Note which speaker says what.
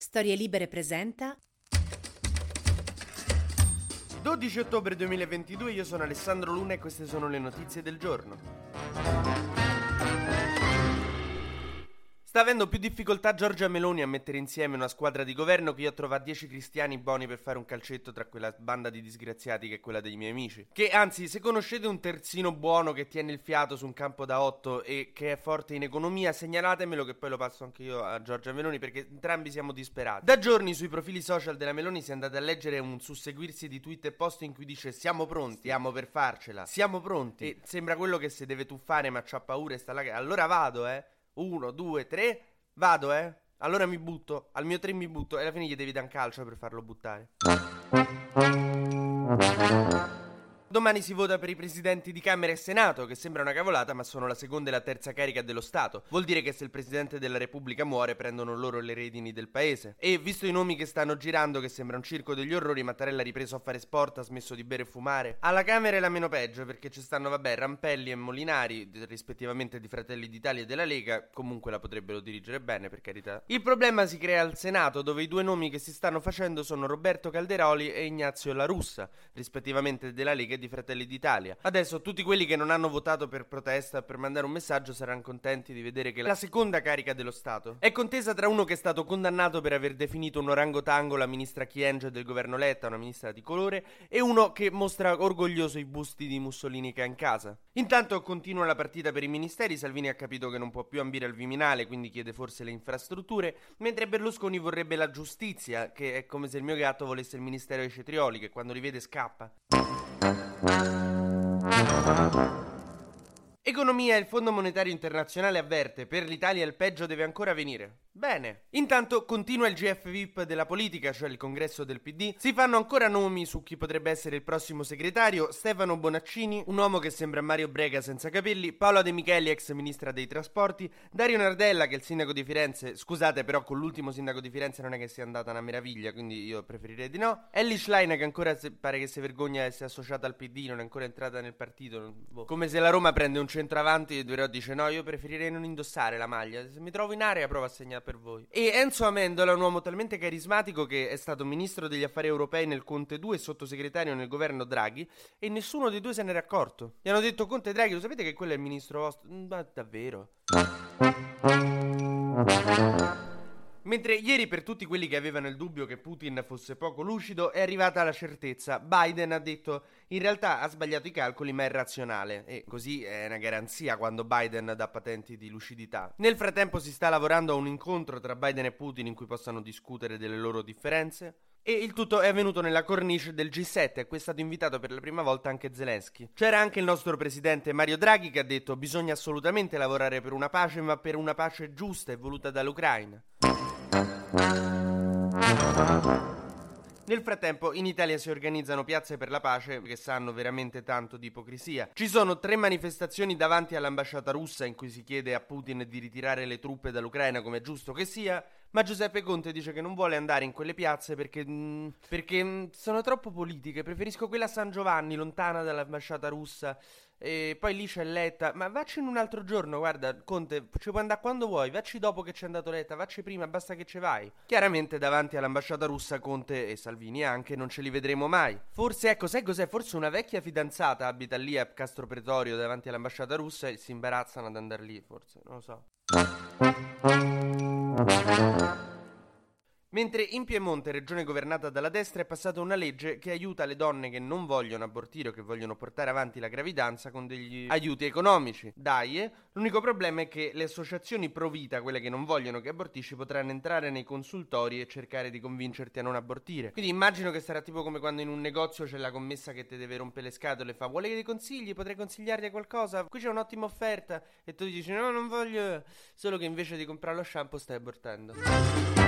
Speaker 1: Storie Libere presenta
Speaker 2: 12 ottobre 2022, io sono Alessandro Luna e queste sono le notizie del giorno. Sta avendo più difficoltà Giorgia Meloni a mettere insieme una squadra di governo che io a trovare 10 cristiani buoni per fare un calcetto tra quella banda di disgraziati che è quella dei miei amici. Che anzi, se conoscete un terzino buono che tiene il fiato su un campo da 8 e che è forte in economia, segnalatemelo che poi lo passo anche io a Giorgia Meloni perché entrambi siamo disperati. Da giorni sui profili social della Meloni si è andate a leggere un susseguirsi di tweet e post in cui dice siamo pronti, stiamo per farcela, siamo pronti. E sembra quello che si deve tuffare ma c'ha paura e sta là. Allora vado, eh. Uno, due, tre. Vado, eh. Allora mi butto. Al mio tre mi butto. E alla fine gli devi dare un calcio per farlo buttare. Domani si vota per i presidenti di Camera e Senato, che sembra una cavolata, ma sono la seconda e la terza carica dello Stato. Vuol dire che se il presidente della Repubblica muore, prendono loro le redini del paese. E visto i nomi che stanno girando, che sembra un circo degli orrori, Mattarella ha ripreso a fare sport, ha smesso di bere e fumare. Alla Camera è la meno peggio, perché ci stanno, vabbè, Rampelli e Molinari, rispettivamente di Fratelli d'Italia e della Lega, comunque la potrebbero dirigere bene, per carità. Il problema si crea al Senato, dove i due nomi che si stanno facendo sono Roberto Calderoli e Ignazio La Russa, rispettivamente della Lega di Fratelli d'Italia. Adesso tutti quelli che non hanno votato per protesta per mandare un messaggio saranno contenti di vedere che la seconda carica dello Stato è contesa tra uno che è stato condannato per aver definito un orangotango la ministra Chienge del governo Letta, una ministra di colore, e uno che mostra orgoglioso i busti di Mussolini che ha in casa. Intanto continua la partita per i ministeri, Salvini ha capito che non può più ambire al Viminale, quindi chiede forse le infrastrutture, mentre Berlusconi vorrebbe la giustizia, che è come se il mio gatto volesse il ministero dei cetrioli, che quando li vede scappa. Economia e il Fondo Monetario Internazionale avverte, per l'Italia il peggio deve ancora venire. Bene. Intanto continua il GF VIP della politica, cioè il congresso del PD. Si fanno ancora nomi su chi potrebbe essere il prossimo segretario. Stefano Bonaccini, un uomo che sembra Mario Brega senza capelli. Paola De Micheli, ex ministra dei trasporti. Dario Nardella, che è il sindaco di Firenze. Scusate, però con l'ultimo sindaco di Firenze non è che sia andata una meraviglia, quindi io preferirei di no. Ellie Schlein, che ancora pare che si vergogna di essere associata al PD, non è ancora entrata nel partito. Boh. Come se la Roma prende un centravanti e però dice no, io preferirei non indossare la maglia. Se mi trovo in area provo a segnare per voi. E Enzo Amendola è un uomo talmente carismatico che è stato ministro degli affari europei nel Conte 2 e sottosegretario nel governo Draghi e nessuno dei due se n'era accorto. Gli hanno detto Conte Draghi, lo sapete che quello è il ministro vostro? Mm, ma davvero? Mentre ieri per tutti quelli che avevano il dubbio che Putin fosse poco lucido è arrivata la certezza. Biden ha detto in realtà ha sbagliato i calcoli ma è razionale e così è una garanzia quando Biden dà patenti di lucidità. Nel frattempo si sta lavorando a un incontro tra Biden e Putin in cui possano discutere delle loro differenze. E il tutto è avvenuto nella cornice del G7 a cui è stato invitato per la prima volta anche Zelensky. C'era anche il nostro presidente Mario Draghi che ha detto bisogna assolutamente lavorare per una pace ma per una pace giusta e voluta dall'Ucraina. Nel frattempo in Italia si organizzano piazze per la pace che sanno veramente tanto di ipocrisia. Ci sono tre manifestazioni davanti all'ambasciata russa in cui si chiede a Putin di ritirare le truppe dall'Ucraina come è giusto che sia, ma Giuseppe Conte dice che non vuole andare in quelle piazze perché, mm, perché mm, sono troppo politiche, preferisco quella a San Giovanni, lontana dall'ambasciata russa. E poi lì c'è Letta. Ma vacci in un altro giorno, guarda, Conte, ci puoi andare quando vuoi. Vacci dopo che c'è andato Letta, vacci prima, basta che ci vai. Chiaramente davanti all'ambasciata russa Conte e Salvini anche non ce li vedremo mai. Forse, ecco, sai cos'è? Forse una vecchia fidanzata abita lì a Castro Pretorio davanti all'ambasciata russa e si imbarazzano ad andare lì, forse, non lo so. Mentre in Piemonte, regione governata dalla destra, è passata una legge che aiuta le donne che non vogliono abortire o che vogliono portare avanti la gravidanza con degli aiuti economici. Dai, eh? l'unico problema è che le associazioni pro vita, quelle che non vogliono che abortisci, potranno entrare nei consultori e cercare di convincerti a non abortire. Quindi immagino che sarà tipo come quando in un negozio c'è la commessa che ti deve rompere le scatole e fa vuole dei consigli, potrei consigliarti qualcosa, qui c'è un'ottima offerta e tu dici no non voglio, solo che invece di comprare lo shampoo stai abortando.